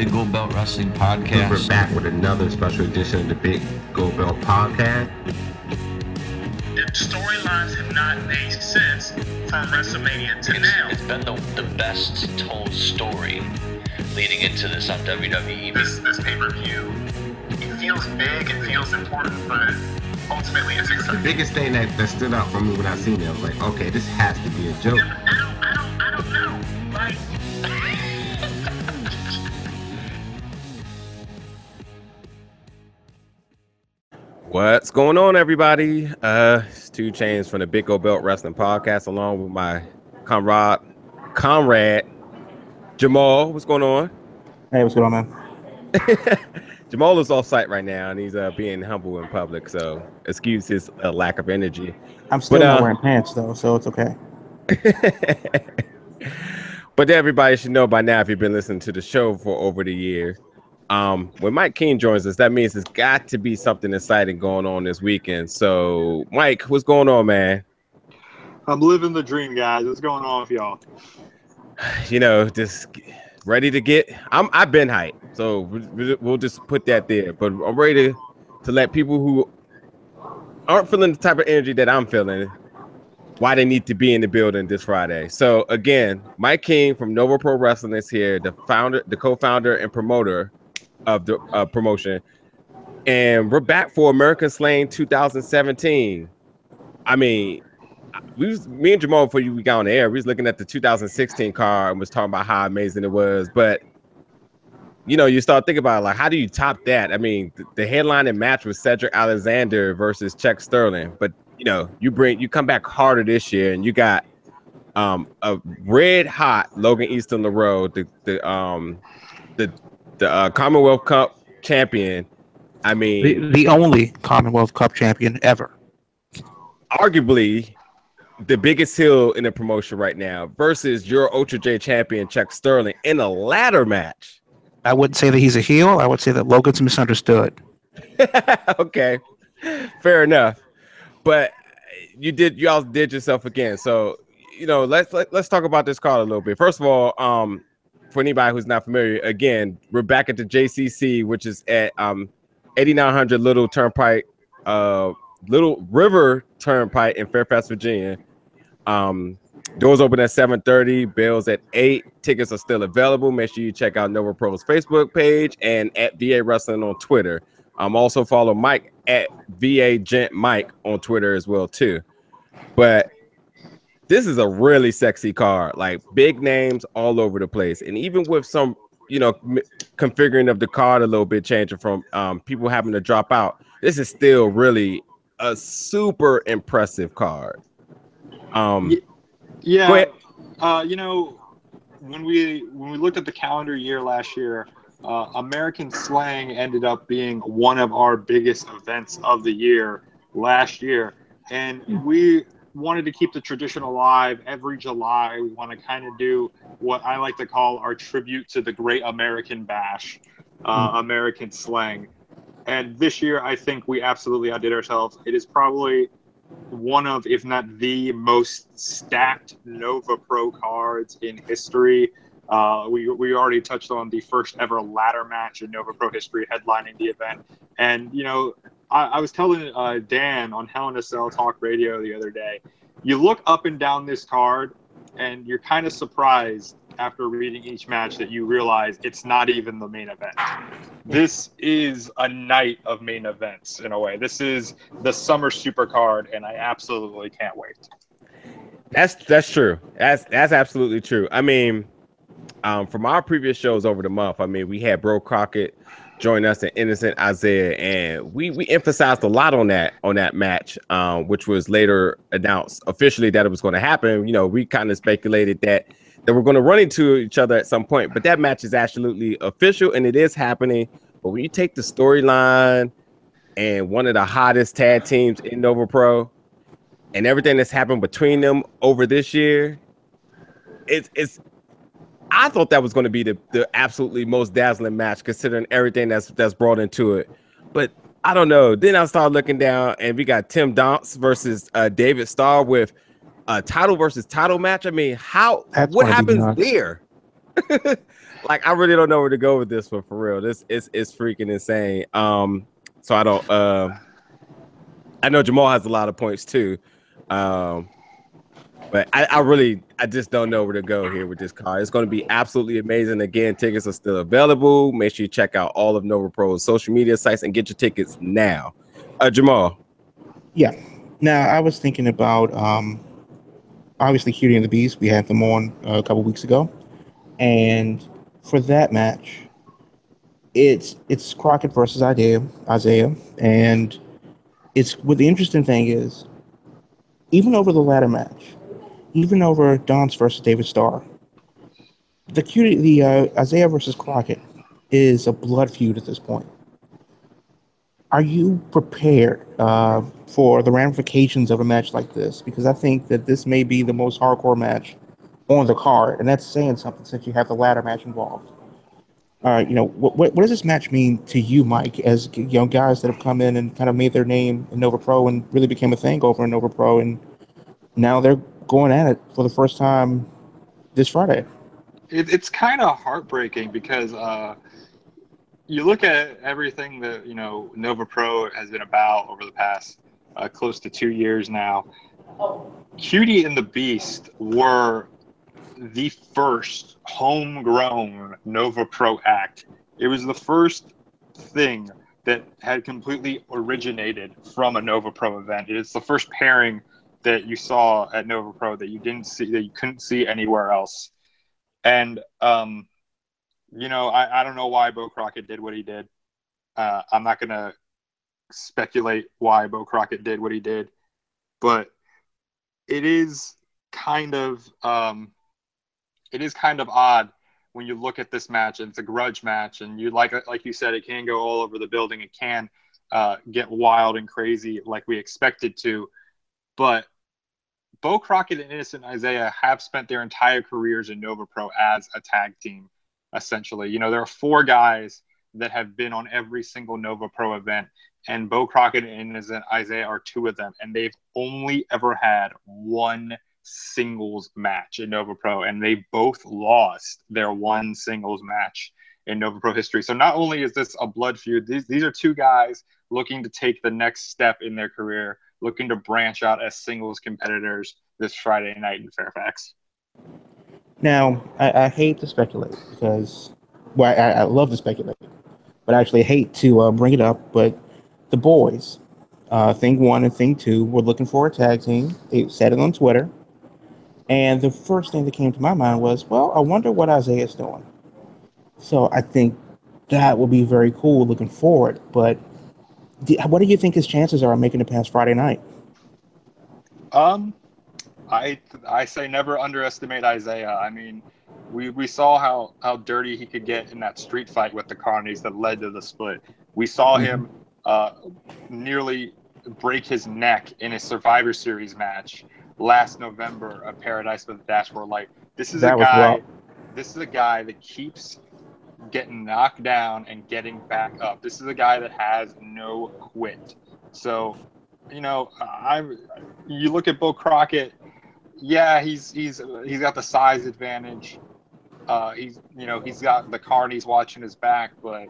Big Gold Belt Wrestling Podcast. We're back with another special edition of the Big Gold Belt Podcast. The storylines have not made sense from WrestleMania to It's, now. it's been the, the best told story leading into this on WWE. This this pay per view, it feels big, it feels important, but ultimately it's The biggest thing that, that stood out for me when I seen it, I was like, okay, this has to be a joke. What's going on, everybody? Uh, it's two chains from the Big Gold Belt Wrestling Podcast, along with my comrade, comrade Jamal. What's going on? Hey, what's going on, man? Jamal is off site right now, and he's uh, being humble in public, so excuse his uh, lack of energy. I'm still But, not uh, wearing pants though, so it's okay. but everybody should know by now if you've been listening to the show for over the year. Um, when Mike King joins us, that means there's got to be something exciting going on this weekend. So, Mike, what's going on, man? I'm living the dream, guys. What's going on with y'all? you know, just ready to get. I'm. I've been hyped, so we- we- we'll just put that there. But I'm ready to, to let people who aren't feeling the type of energy that I'm feeling, why they need to be in the building this Friday. So again, Mike King from Nova Pro Wrestling is here, the founder, the co-founder, and promoter of the uh, promotion, and we're back for American Slaying 2017. I mean, we was me and Jamal before you we got on the air, we was looking at the 2016 car and was talking about how amazing it was. But you know, you start thinking about like how do you top that? I mean, the, the headlining match was Cedric Alexander versus Chuck Sterling, but you know, you bring you come back harder this year and you got um a red hot Logan Easton LaRoe, the the um the the uh, Commonwealth Cup champion. I mean, The, the only Commonwealth Cup champion ever. arguably the biggest heel in the promotion right now versus your Ultra J champion Chuck Sterling in a ladder match. I wouldn't say that he's a heel. I would say that Logan's misunderstood. okay, fair enough. But you did y'all did yourself again. So you know, let's let, let's talk about this card a little bit. First of all, um, for anybody who's not familiar, again, we're back at the JCC, which is at um 8900 Little Turnpike, uh, Little River Turnpike in Fairfax, Virginia. Um, doors open at 7:30, bills at 8. Tickets are still available. Make sure you check out Nova Pro's Facebook page and at VA Wrestling on Twitter. Um, also follow Mike at VA Gent Mike on Twitter as well too. But this is a really sexy card, like big names all over the place, and even with some, you know, m- configuring of the card a little bit, changing from um, people having to drop out. This is still really a super impressive card. Um, Yeah, ahead. uh, you know, when we when we looked at the calendar year last year, uh, American Slang ended up being one of our biggest events of the year last year, and we wanted to keep the tradition alive every July. We want to kind of do what I like to call our tribute to the Great American Bash, uh, American Slang. And this year, I think we absolutely outdid ourselves. It is probably one of, if not the most stacked Nova Pro cards in history. Uh, we, we already touched on the first ever ladder match in Nova Pro history headlining the event. And, you know, I, I was telling uh, Dan on Hell in a Cell Talk Radio the other day, you look up and down this card and you're kind of surprised after reading each match that you realize it's not even the main event. This is a night of main events in a way. This is the summer supercard, and I absolutely can't wait. That's that's true. That's that's absolutely true. I mean, um, from our previous shows over the month, I mean, we had Bo Crockett join us and Innocent Isaiah, and we we emphasized a lot on that on that match, um, which was later announced officially that it was going to happen. You know, we kind of speculated that that we're going to run into each other at some point, but that match is absolutely official and it is happening. But when you take the storyline and one of the hottest tag teams in Nova Pro, and everything that's happened between them over this year, it's it's. I thought that was going to be the, the absolutely most dazzling match, considering everything that's that's brought into it. But I don't know. Then I started looking down, and we got Tim Donst versus uh, David Starr with a title versus title match. I mean, how That's what happens there? like I really don't know where to go with this one for real. This is it's freaking insane. Um, so I don't. Uh, I know Jamal has a lot of points too. Um, but I, I really, I just don't know where to go here with this card. It's going to be absolutely amazing. Again, tickets are still available. Make sure you check out all of Nova Pro's social media sites and get your tickets now. Uh, Jamal. Yeah. Now I was thinking about um, obviously Cutie and the Beast. We had them on uh, a couple weeks ago, and for that match, it's it's Crockett versus Isaiah, Isaiah, and it's what the interesting thing is, even over the ladder match, even over Donst versus David Starr, the Cutie, the uh, Isaiah versus Crockett is a blood feud at this point. Are you prepared uh, for the ramifications of a match like this? Because I think that this may be the most hardcore match on the card, and that's saying something since you have the ladder match involved. Right, you know, what, what, what does this match mean to you, Mike, as young know, guys that have come in and kind of made their name in Nova Pro and really became a thing over in Nova Pro, and now they're going at it for the first time this Friday? It, it's kind of heartbreaking because uh, you look at everything that you know Nova Pro has been about over the past uh, close to two years now. Cutie and the Beast were the first homegrown Nova Pro act. It was the first thing that had completely originated from a Nova Pro event. It is the first pairing that you saw at Nova Pro that you didn't see that you couldn't see anywhere else. And um, you know, I, I don't know why Bo Crockett did what he did. Uh, I'm not gonna speculate why Bo Crockett did what he did, but it is kind of um, it is kind of odd when you look at this match. It's a grudge match, and you like like you said, it can go all over the building. It can uh, get wild and crazy like we expected to, but Bo Crockett and Innocent Isaiah have spent their entire careers in Nova Pro as a tag team, essentially. You know, there are four guys that have been on every single Nova Pro event, and Bo Crockett and Innocent Isaiah are two of them, and they've only ever had one singles match in Nova Pro, and they both lost their one singles match in Nova Pro history. So not only is this a blood feud, these these are two guys looking to take the next step in their career, looking to branch out as singles competitors this Friday night in Fairfax. Now, I, I hate to speculate because, well, I, I love to speculate, but I actually hate to uh, bring it up. But the boys, uh, Thing One and Thing Two, were looking for a tag team. They said it on Twitter. And the first thing that came to my mind was, well, I wonder what Isaiah's doing. So I think that will be very cool looking forward. But what do you think his chances are of making it past Friday night? Um, I I say never underestimate Isaiah. I mean, we, we saw how, how dirty he could get in that street fight with the Carnies that led to the split. We saw mm-hmm. him uh, nearly break his neck in a Survivor Series match last November of Paradise with the Dashboard Light. This is that a guy. This is a guy that keeps getting knocked down and getting back up. This is a guy that has no quit. So, you know, I you look at Bo Crockett. Yeah, he's he's he's got the size advantage. Uh, he's you know he's got the carnies watching his back, but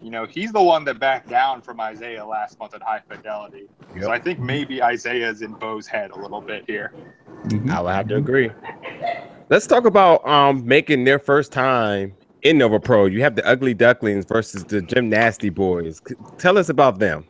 you know he's the one that backed down from Isaiah last month at High Fidelity. Yep. So I think maybe Isaiah's in Bo's head a little bit here. Mm-hmm. I would have to agree. Let's talk about um making their first time in Nova Pro. You have the Ugly Ducklings versus the Gymnasty Boys. Tell us about them.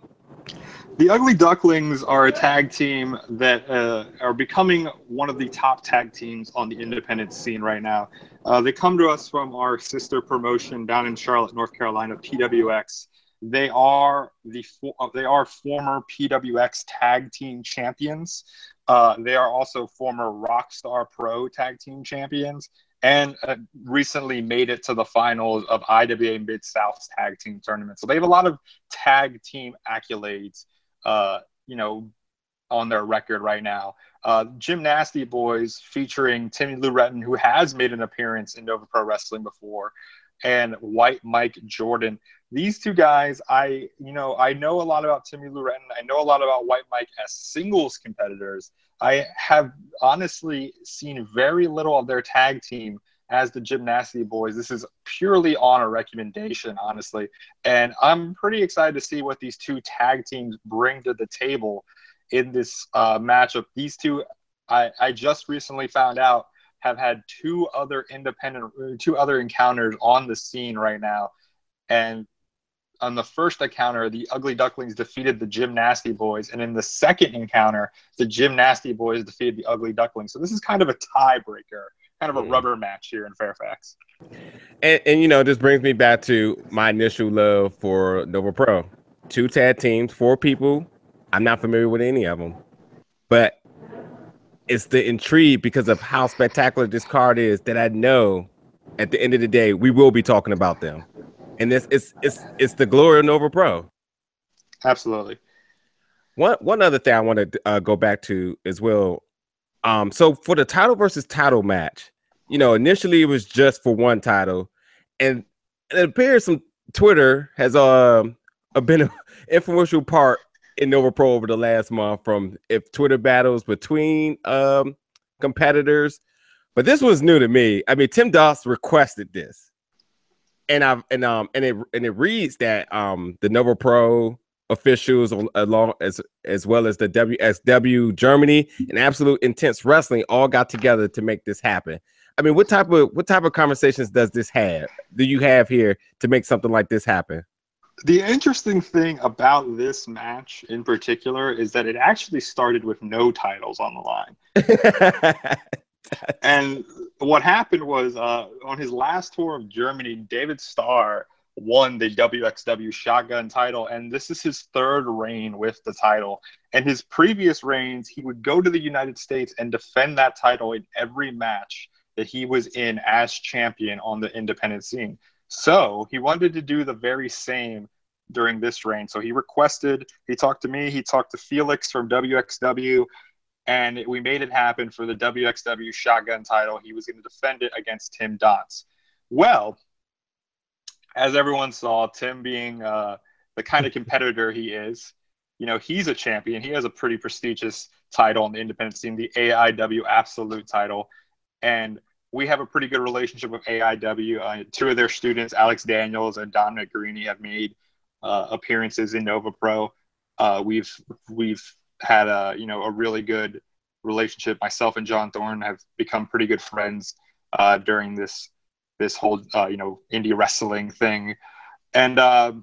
The Ugly Ducklings are a tag team that uh, are becoming one of the top tag teams on the independent scene right now. Uh, they come to us from our sister promotion down in Charlotte, North Carolina, PWX. They are the uh, they are former PWX tag team champions. Uh, they are also former Rockstar Pro tag team champions, and uh, recently made it to the finals of IWA Mid South tag team tournament. So they have a lot of tag team accolades uh, you know, on their record right now. Uh, Gym Nasty Boys featuring Timmy Lou Retton, who has made an appearance in Nova Pro Wrestling before, and White Mike Jordan. These two guys, I you know, I know a lot about Timmy Lou Retton. I know a lot about White Mike as singles competitors. I have honestly seen very little of their tag team as the Gymnasty Boys. This is purely on a recommendation, honestly. And I'm pretty excited to see what these two tag teams bring to the table in this uh, matchup. These two, I, I just recently found out, have had two other independent, two other encounters on the scene right now. And on the first encounter, the Ugly Ducklings defeated the Gymnasty Boys, and in the second encounter, the Gymnasty Boys defeated the Ugly Ducklings. So this is kind of a tiebreaker, kind of a Mm. rubber match here in Fairfax. And, and you know, this brings me back to my initial love for Nova Pro. Two tag teams, four people. I'm not familiar with any of them, but it's the intrigue because of how spectacular this card is that I know at the end of the day we will be talking about them. And this it's it's it's the glory of Nova Pro. Absolutely. One one other thing I want to uh, go back to as well. Um, so for the title versus title match, you know, initially it was just for one title, and it appears some Twitter has um uh, been an influential part in Nova Pro over the last month from if Twitter battles between um competitors. But this was new to me. I mean, Tim Donst requested this, and I've and um and it and it reads that um the Nova Pro officials along as as well as the WXW Germany and Absolute Intense Wrestling all got together to make this happen. I mean, what type of what type of conversations does this have? Do you have here to make something like this happen? The interesting thing about this match in particular is that it actually started with no titles on the line. And what happened was uh, on his last tour of Germany, David Starr won the WXW Shotgun title, and this is his third reign with the title. And his previous reigns, he would go to the United States and defend that title in every match that he was in as champion on the independent scene. So he wanted to do the very same during this reign. So he requested, he talked to me, he talked to Felix from WXW, and we made it happen for the WXW Shotgun title. He was going to defend it against Tim Donst. Well, as everyone saw, Tim being uh, the kind of competitor he is, you know, he's a champion. He has a pretty prestigious title on the independent scene, the AIW Absolute title. And we have a pretty good relationship with AIW. Uh, two of their students, Alex Daniels and Dominic Garrini, have made uh, appearances in Nova Pro. Uh, we've we've had a you know a really good relationship. Myself and John Thorne have become pretty good friends uh, during this this whole uh, you know indie wrestling thing, and um,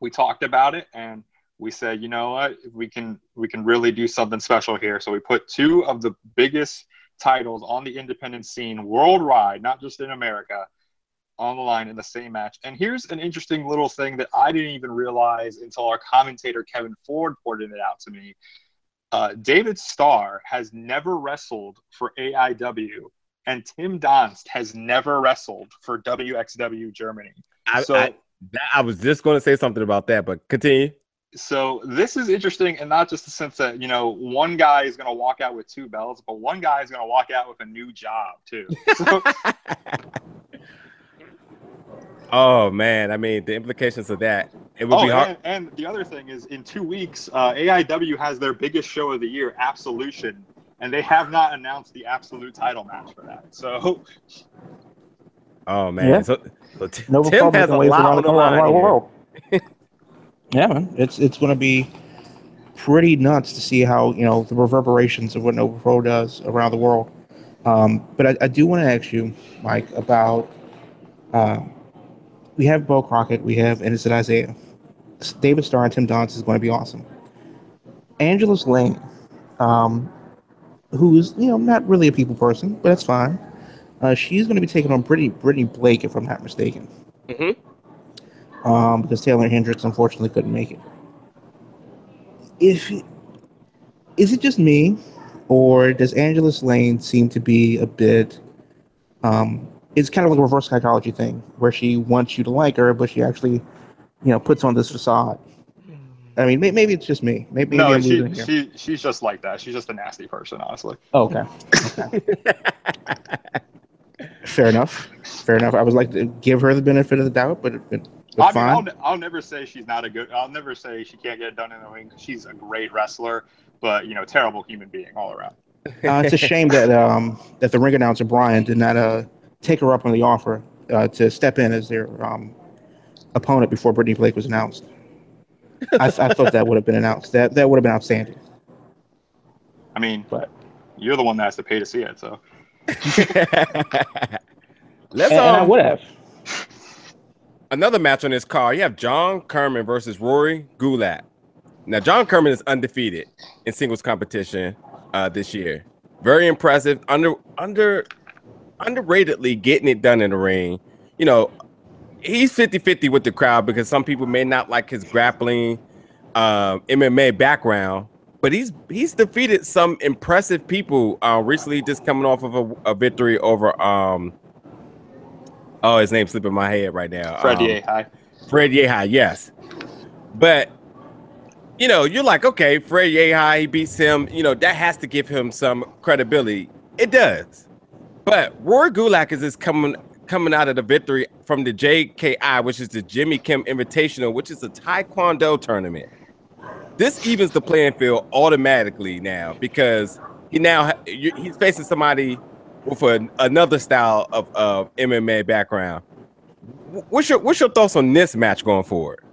we talked about it and we said, you know what, we can we can really do something special here. So we put two of the biggest titles on the independent scene worldwide, not just in America, on the line in the same match. And here's an interesting little thing that I didn't even realize until our commentator Kevin Ford pointed it out to me. Uh, David Starr has never wrestled for AIW, and Tim Donst has never wrestled for WXW Germany. I, So- I, that- I was just going to say something about that, but continue. So this is interesting, and not just the sense that you know one guy is going to walk out with two belts, but one guy is going to walk out with a new job too. So oh man, I mean the implications of that. It would oh, be hard. and, and the other thing is, in two weeks, uh, AIW has their biggest show of the year, Absolution, and they have not announced the Absolute title match for that. So Oh man, Yeah. so, so T- Nova Tim has a lot around, on the line. here. world. yeah, man, it's it's going to be pretty nuts to see how you know the reverberations of what Nova Pro does around the world. Um, but I, I do want to ask you, Mike, about uh, we have Bo Crockett, we have Innocent Isaiah, David Starr, and Tim Donst is going to be awesome. Angelus Layne, um, who's you know not really a people person, but that's fine. Uh, she's going to be taking on Brittany, Brittany Blake, if I'm not mistaken Mhm. um, because Taylor Hendricks unfortunately couldn't make it. If is it just me, or does Angelus Layne seem to be a bit? Um, it's kind of like a reverse psychology thing, where she wants you to like her, but she actually, you know, puts on this facade. I mean, may, maybe it's just me. Maybe, maybe no, I'm she, she she's just like that. She's just a nasty person, honestly. Oh, okay. okay. Fair enough. Fair enough. I would like to give her the benefit of the doubt, but, but, but I mean, fine. I'll, ne- I'll never say she's not a good. I'll never say she can't get it done in the ring. She's a great wrestler, but you know, terrible human being all around. Uh, it's a shame that um, that the ring announcer Brian did not uh, take her up on the offer uh, to step in as their um, opponent before Brittany Blake was announced. I, I thought that would have been announced. That that would have been outstanding. I mean, But- you're the one that has to pay to see it, so. Let's And, and I um, would have. another match on this card. You have John Kerman versus Rory Gulak. Now, John Kerman is undefeated in singles competition uh, this year. Very impressive. Under under underratedly getting it done in the ring. You know, he's 50-50 with the crowd because some people may not like his grappling um, MMA background, but he's he's defeated some impressive people uh, recently. Just coming off of a, a victory over um. Oh, his name's slipping my head right now. Fred Um, Ye, hi. Fred Yehi, yes. But you know, you're like, okay, Fred Yehi, he beats him. You know, that has to give him some credibility. It does. But Rory Gulak is just coming coming out of the victory from the JKI, which is the Jimmy Kim Invitational, which is a Taekwondo tournament. This evens the playing field automatically now because he now he's facing somebody with a, another style of uh, MMA background. What's your what's your thoughts on this match going forward?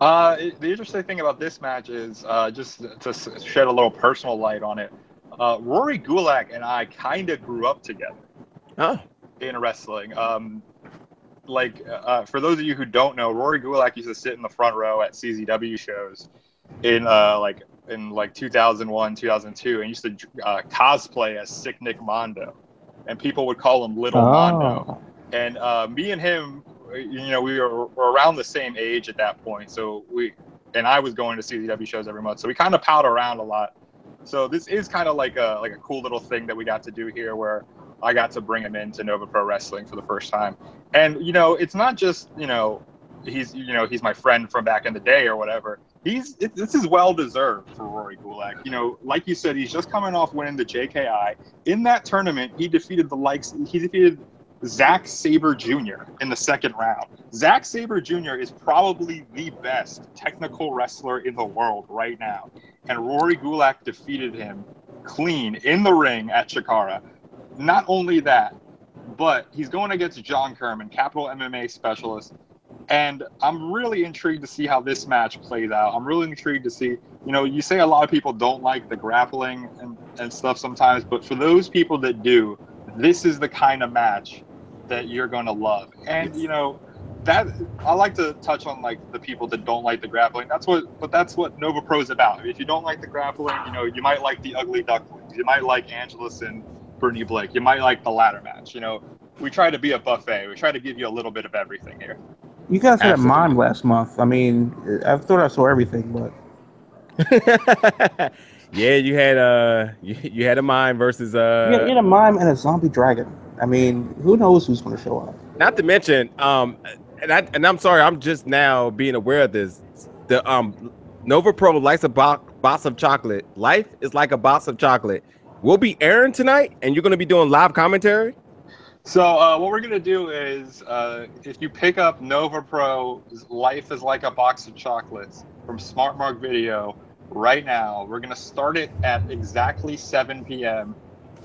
Uh, the interesting thing about this match is uh, just to shed a little personal light on it. Uh, Rory Gulak and I kind of grew up together Oh, in wrestling. Um, like uh, for those of you who don't know, Rory Gulak used to sit in the front row at CZW shows in uh, like in like 2001, 2002, and used to uh, cosplay as Sick Nick Mondo, and people would call him Little Mondo Oh. and uh, me and him, you know, we were, were around the same age at that point. So we, and I was going to CZW shows every month, so we kind of palled around a lot. So this is kind of like a like a cool little thing that we got to do here, where I got to bring him into Nova Pro Wrestling for the first time. And you know, it's not just you know, he's you know he's my friend from back in the day or whatever. He's it, this is well deserved for Rory Gulak. You know, like you said, he's just coming off winning the JKI. In that tournament, he defeated the likes. He defeated Zack Sabre Jr. in the second round. Zack Sabre Jr. is probably the best technical wrestler in the world right now. And Rory Gulak defeated him clean in the ring at Chikara. Not only that, but he's going against John Kerman, Capital MMA specialist. And I'm really intrigued to see how this match plays out. I'm really intrigued to see, you know, you say a lot of people don't like the grappling and, and stuff sometimes, but for those people that do, this is the kind of match that you're going to love. And, you know, that I like to touch on like the people that don't like the grappling. That's what, but that's what Nova Pro is about. If you don't like the grappling, you know, you might like the ugly ducklings. You might like Angelus and Brittany Blake. You might like the ladder match. You know, we try to be a buffet. We try to give you a little bit of everything here. You guys had a mime last month. I mean, I thought I saw everything, but yeah, you had uh you, you had a mime versus uh you, had, you had a mime and a zombie dragon. I mean, who knows who's going to show up? not to mention um and I and I'm sorry, I'm just now being aware of this. The um Nova Pro likes a bo- box of chocolate. Life is like a box of chocolate. We'll be airing tonight, and you're gonna be doing live commentary. So uh, what we're gonna do is, uh, if you pick up Nova Pro, "Life is like a box of chocolates" from Smart Mark Video right now, we're gonna start it at exactly 7 p.m.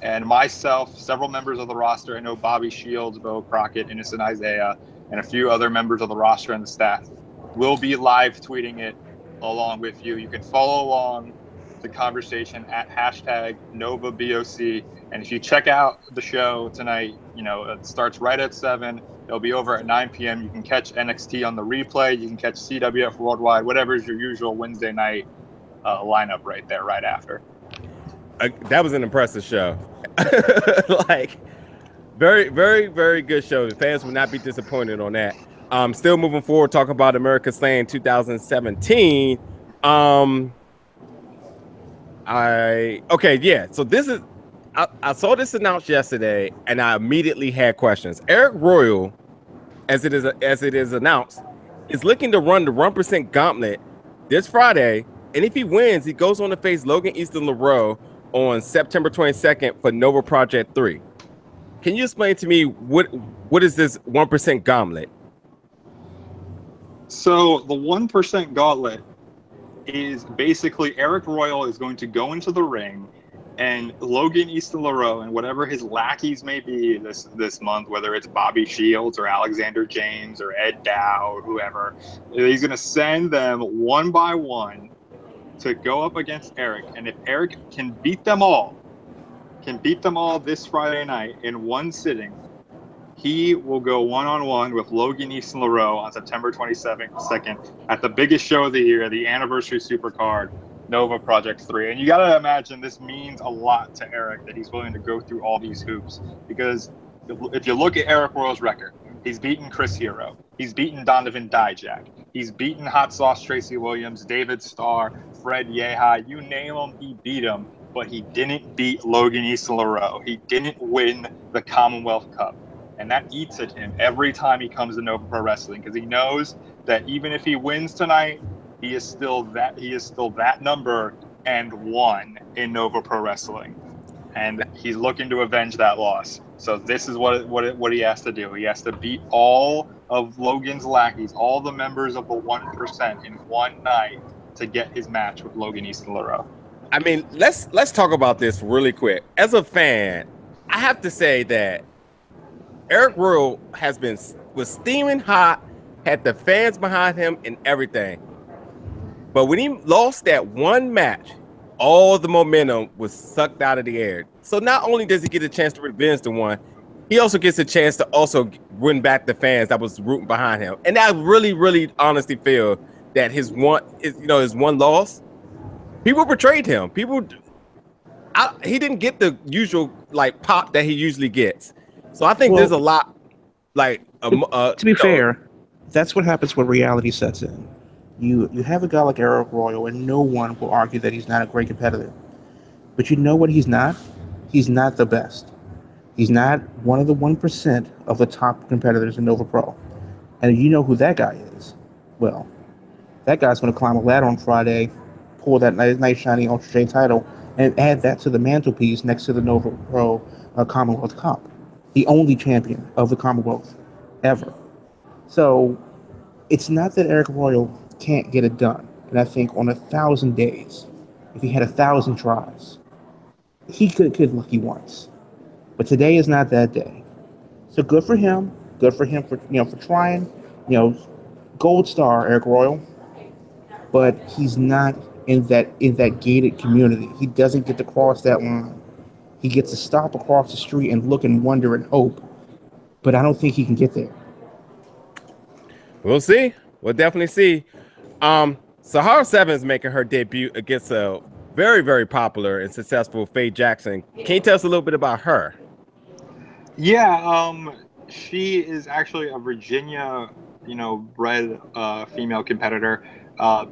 And myself, several members of the roster, I know Bobby Shields, Bo Crockett, Innocent Isaiah, and a few other members of the roster and the staff will be live tweeting it along with you. You can follow along the conversation at hashtag NovaBOC. And if you check out the show tonight, you know, it starts right at 7. It'll be over at 9 p.m. You can catch NXT on the replay. You can catch CWF Worldwide, whatever is your usual Wednesday night uh, lineup right there, right after. That was an impressive show. like very, very, very good show. The fans will not be disappointed on that. Um, still moving forward, talking about America Slaying 2017. Um, I okay, yeah. So this is I, I saw this announced yesterday, and I immediately had questions. Eric Royal, as it is as it is announced, is looking to run the one percent gauntlet this Friday, and if he wins, he goes on to face Logan Easton LaRoe on September 22nd for Nova Project 3. Can you explain to me what what is this 1% gauntlet? So the one percent gauntlet is basically Eric Royal is going to go into the ring And Logan Easton LaRoe and whatever his lackeys may be this this month, whether it's Bobby Shields or Alexander James or Ed Dow or whoever, he's gonna send them one by one to go up against Eric. And if Eric can beat them all, can beat them all this Friday night in one sitting, he will go one on one with Logan Easton LaRoe on September 22nd at the biggest show of the year, the anniversary supercard, Nova Project 3. And you got to imagine this means a lot to Eric that he's willing to go through all these hoops because if you look at Eric Royal's record, he's beaten Chris Hero, he's beaten Donovan Dijak, he's beaten Hot Sauce Tracy Williams, David Starr, Fred Yehi, you name him, he beat him. But he didn't beat Logan Easton LaRoe. He didn't win the Commonwealth Cup and that eats at him every time he comes to Nova Pro Wrestling because he knows that even if he wins tonight, he is still that he is still that number and one in Nova Pro Wrestling, and he's looking to avenge that loss. So this is what what what he has to do. He has to beat all of Logan's lackeys, all the members of the one percent in one night to get his match with Logan Easton LaRoe. I mean, let's let's talk about this really quick. As a fan, I have to say that Eric Royal has been was steaming hot, had the fans behind him and everything. But when he lost that one match, all the momentum was sucked out of the air. So not only does he get a chance to revenge the one, he also gets a chance to also win back the fans that was rooting behind him. And I really, really honestly feel that his one, his, you know, his one loss, people betrayed him. People, I, he didn't get the usual like pop that he usually gets. So I think well, there's a lot, like, uh, to be know, fair, that's what happens when reality sets in. You you have a guy like Eric Royal, and no one will argue that he's not a great competitor. But you know what he's not? He's not the best. He's not one of the one percent of the top competitors in Nova Pro. And you know who that guy is? Well, that guy's going to climb a ladder on Friday, pull that nice, nice shiny Ultra J title, and add that to the mantelpiece next to the Nova Pro uh, Commonwealth Cup the only champion of the Commonwealth ever. So it's not that Eric Royal can't get it done. And I think on a thousand days, if he had a thousand tries, he could get lucky once. But today is not that day. So good for him. Good for him for you know for trying. You know, gold star Eric Royal. But he's not in that in that gated community. He doesn't get to cross that line. He gets to stop across the street and look and wonder and hope. But I don't think he can get there. We'll see. We'll definitely see. Um, Sahara Seven's making her debut against a very, very popular and successful Faye Jackson. Can you tell us a little bit about her? Yeah, um, she is actually a Virginia, you know, bred uh, female competitor. Uh,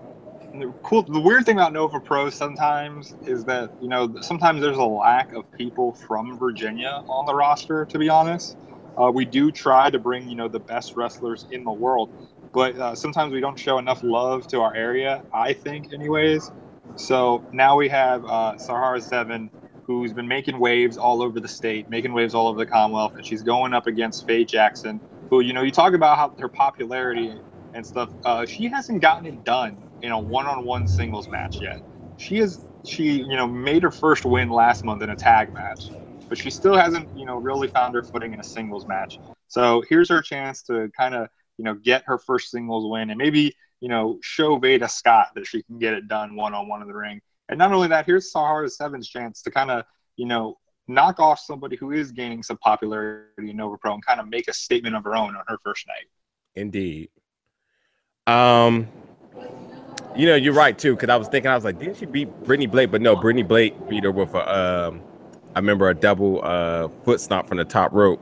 cool the weird thing about nova pro sometimes is that you know sometimes there's a lack of people from virginia on the roster to be honest uh, we do try to bring you know the best wrestlers in the world but uh, sometimes we don't show enough love to our area i think anyways so now we have uh, sahara 7 who's been making waves all over the state making waves all over the commonwealth and she's going up against faye jackson who you know you talk about how her popularity and stuff uh, she hasn't gotten it done in a one-on-one singles match yet. She is she you know made her first win last month in a tag match, but she still hasn't you know really found her footing in a singles match. So here's her chance to kind of you know get her first singles win and maybe you know show Veda Scott that she can get it done one-on-one in the ring. And not only that, here's Sahara Seven's chance to kind of you know knock off somebody who is gaining some popularity in Nova Pro and kind of make a statement of her own on her first night. Indeed. Um, you know, you're right too. Because I was thinking, I was like, didn't she beat Brittany Blake? But no, Brittany Blake beat her with a, um, I remember a double uh, foot stomp from the top rope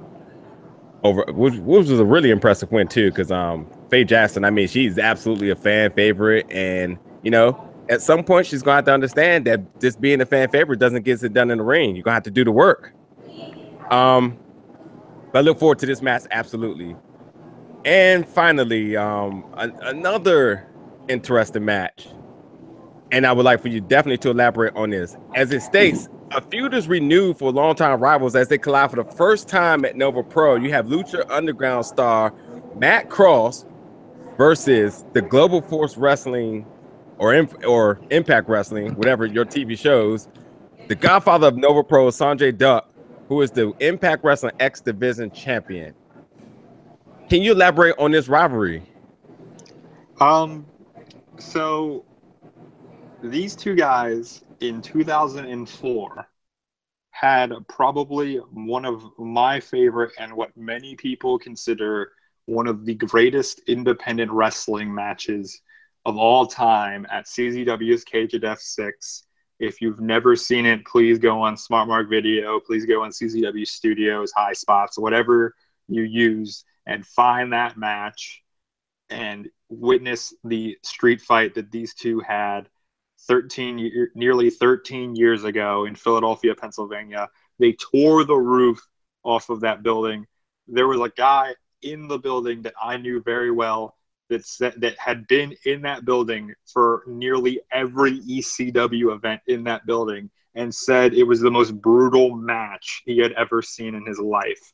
over, which, which was a really impressive win too. Because um, Faye Jackson, I mean, she's absolutely a fan favorite, and you know, at some point she's gonna have to understand that just being a fan favorite doesn't get it done in the ring. You're gonna have to do the work. Um, but I look forward to this match absolutely. And finally, um, another interesting match. And I would like for you definitely to elaborate on this. As it states, a feud is renewed for longtime rivals as they collide for the first time at Nova Pro. You have Lucha Underground star Matt Cross versus the Global Force Wrestling or or Impact Wrestling, whatever your TV shows, the godfather of Nova Pro, Sanjay Dutt, who is the Impact Wrestling X Division champion. Can you elaborate on this rivalry? Um, so these two guys in 2004 had probably one of my favorite and what many people consider one of the greatest independent wrestling matches of all time at CZW's Cage of Death 6. If you've never seen it, please go on SmartMark Video. Please go on CZW Studios, High Spots, whatever you use, and find that match and witness the street fight that these two had 13 year, nearly 13 years ago in Philadelphia, Pennsylvania. They tore the roof off of that building. There was a guy in the building that I knew very well that that had been in that building for nearly every ECW event in that building and said it was the most brutal match he had ever seen in his life.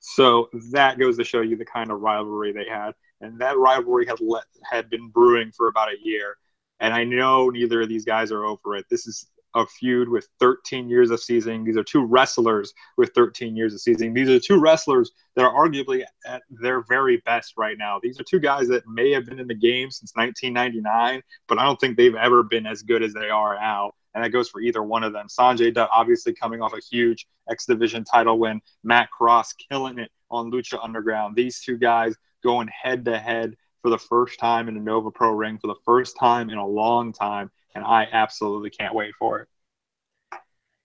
So that goes to show you the kind of rivalry they had, and that rivalry had let, had been brewing for about a year. And I know neither of these guys are over it. This is a feud with 13 years of seasoning. These are two wrestlers with 13 years of seasoning. These are two wrestlers that are arguably at their very best right now. These are two guys that may have been in the game since 1999, but I don't think they've ever been as good as they are now. And that goes for either one of them. Sanjay Dutt obviously coming off a huge X Division title win. Matt Cross killing it on Lucha Underground. These two guys going head to head for the first time in a Nova Pro ring for the first time in a long time, and I absolutely can't wait for it.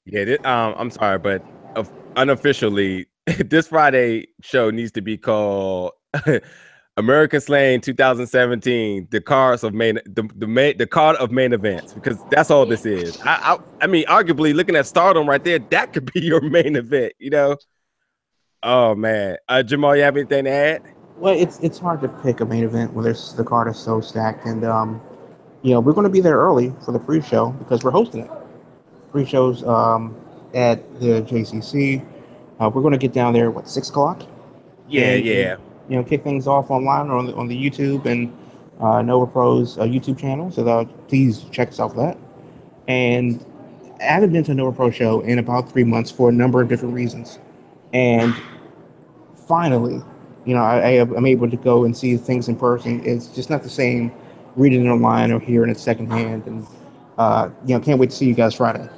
Yeah, this, um, I'm sorry, but unofficially, this Friday show needs to be called American Slaying 2017: The Cards of Main, the the main, the card of main events, because that's all this is. I, I, I mean, arguably, looking at Stardom right there, that could be your main event. You know. Oh man, uh, Jamal, you have anything to add? Well, it's it's hard to pick a main event when there's the card is so stacked, and um, you know we're going to be there early for the pre-show because we're hosting it. Pre-shows um, at the JCC. Uh, we're going to get down there what six o'clock. Yeah, And, yeah. You know, kick things off online or on the on the YouTube and uh, Nova Pro's uh, YouTube channel. So that, please check us out for that. And I haven't been to a Nova Pro show in about three months for a number of different reasons. And finally, you know, I, am able to go and see things in person. It's just not the same reading it online or hearing it secondhand. And uh, you know, can't wait to see you guys Friday.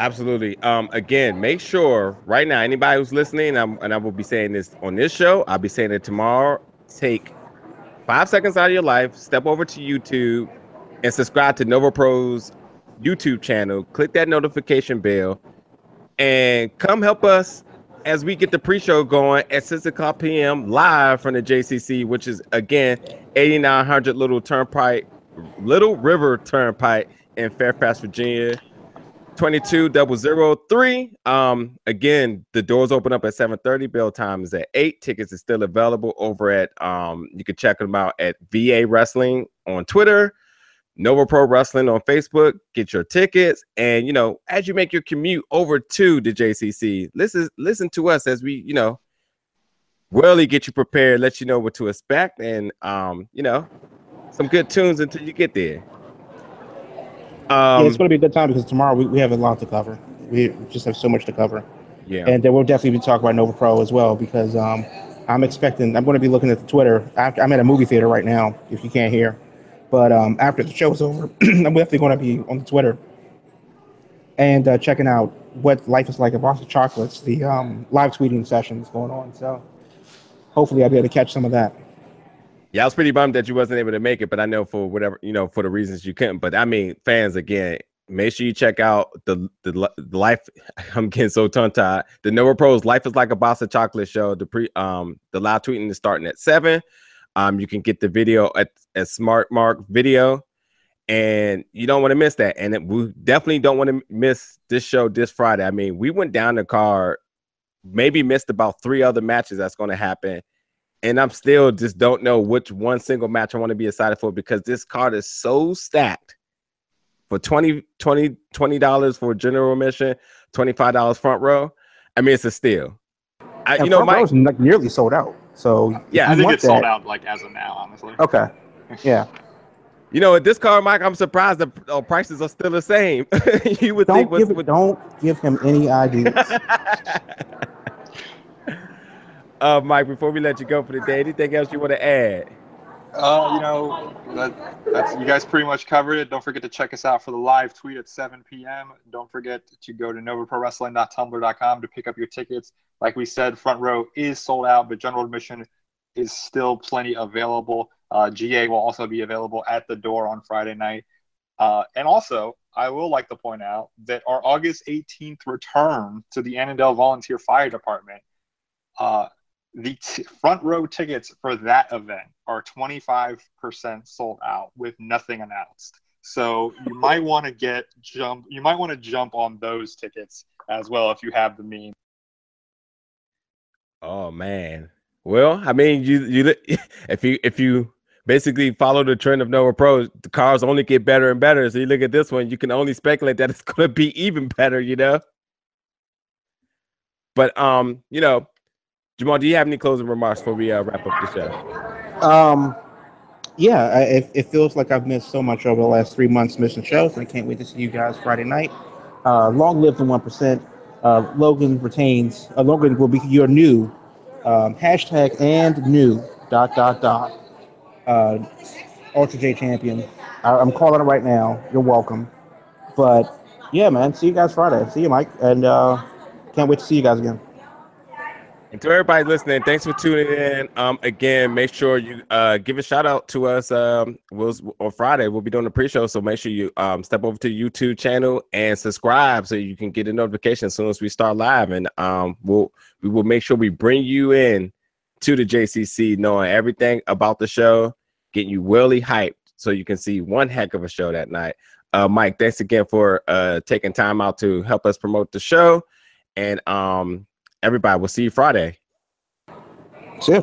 Absolutely. Um, again, make sure right now, anybody who's listening, I'm, and I will be saying this on this show, I'll be saying it tomorrow. Take five seconds out of your life, step over to YouTube, and subscribe to Nova Pro's YouTube channel. Click that notification bell, and come help us as we get the pre-show going at 6 o'clock p.m. live from the JCC, which is again 8900 Little Turnpike, Little River Turnpike in Fairfax, Virginia. 22003. Um, again, the doors open up at 7:30. Bill time is at 8. Tickets are still available over at um, you can check them out at VA Wrestling on Twitter, Nova Pro Wrestling on Facebook. Get your tickets, and you know, as you make your commute over to the JCC, listen listen to us as we, you know, really get you prepared, let you know what to expect, and um, you know, some good tunes until you get there. yeah, Um, it's going to be a good time because tomorrow we, we have a lot to cover. We just have so much to cover. yeah. And then we'll definitely be talking about Nova Pro as well because um, I'm expecting, I'm going to be looking at the Twitter. I, I'm at a movie theater right now, if you can't hear. But um, after the show's over, I'm definitely going to be on Twitter and uh, checking out what life is like at Boston Chocolates, the um, live tweeting sessions going on. So hopefully I'll be able to catch some of that. Yeah, I was pretty bummed that you wasn't able to make it, but I know for whatever you know for the reasons you couldn't. But I mean, fans again, make sure you check out the the, the life. I'm getting so tongue tied. The Nova Pros Life is like a box of chocolate show. The pre um the live tweeting is starting at seven. Um, you can get the video at at Smart Mark Video, and you don't want to miss that. And it, we definitely don't want to miss this show this Friday. I mean, we went down the card, maybe missed about three other matches that's going to happen and I'm still just don't know which one single match I want to be excited for because this card is so stacked. For 20 20 dollars for general admission, twenty five dollars front row. I mean, it's a steal. I, you know, my like nearly sold out. So Yeah, I think want it's sold out like as of now, honestly. Okay. Yeah. You know, at this car, Mike, I'm surprised the uh, prices are still the same. you would Don't think with, give with don't give him any ideas. uh, Mike, before we let you go for the day, anything else you want to add? Uh, you know, that, that's you guys pretty much covered it. Don't forget to check us out for the live tweet at 7 p.m. Don't forget to go to novaprowrestling.tumblr.com to pick up your tickets. Like we said, front row is sold out, but general admission is still plenty available. Uh, GA will also be available at the door on Friday night. Uh, and also, I will like to point out that our August 18th return to the Annandale Volunteer Fire Department, uh, the t- front row tickets for that event are 25% sold out with nothing announced. So you might want to get jump. You might want to jump on those tickets as well if you have the means. Oh man. Well, I mean, you you if you if you basically follow the trend of Nova Pro, the cars only get better and better. So you look at this one, you can only speculate that it's going to be even better. You know. But um, you know, Jamal, do you have any closing remarks before we uh, wrap up the show? Um, yeah, I, it, it feels like I've missed so much over the last three months missing shows, and I can't wait to see you guys Friday night. Uh, long live the one percent. Uh, Logan retains. Uh, Logan will be your new um, hashtag and new dot dot dot uh, Ultra J champion. I, I'm calling it right now. You're welcome. But yeah, man, see you guys Friday. See you, Mike, and uh, can't wait to see you guys again. And to everybody listening, thanks for tuning in. Um, again, make sure you uh give a shout out to us. Um, we'll on Friday we'll be doing the pre-show, so make sure you um step over to YouTube channel and subscribe so you can get a notification as soon as we start live. And um, we'll we will make sure we bring you in to the JCC, knowing everything about the show, getting you really hyped so you can see one heck of a show that night. Uh, Mike, thanks again for uh taking time out to help us promote the show, and um everybody. We'll see you Friday. See ya.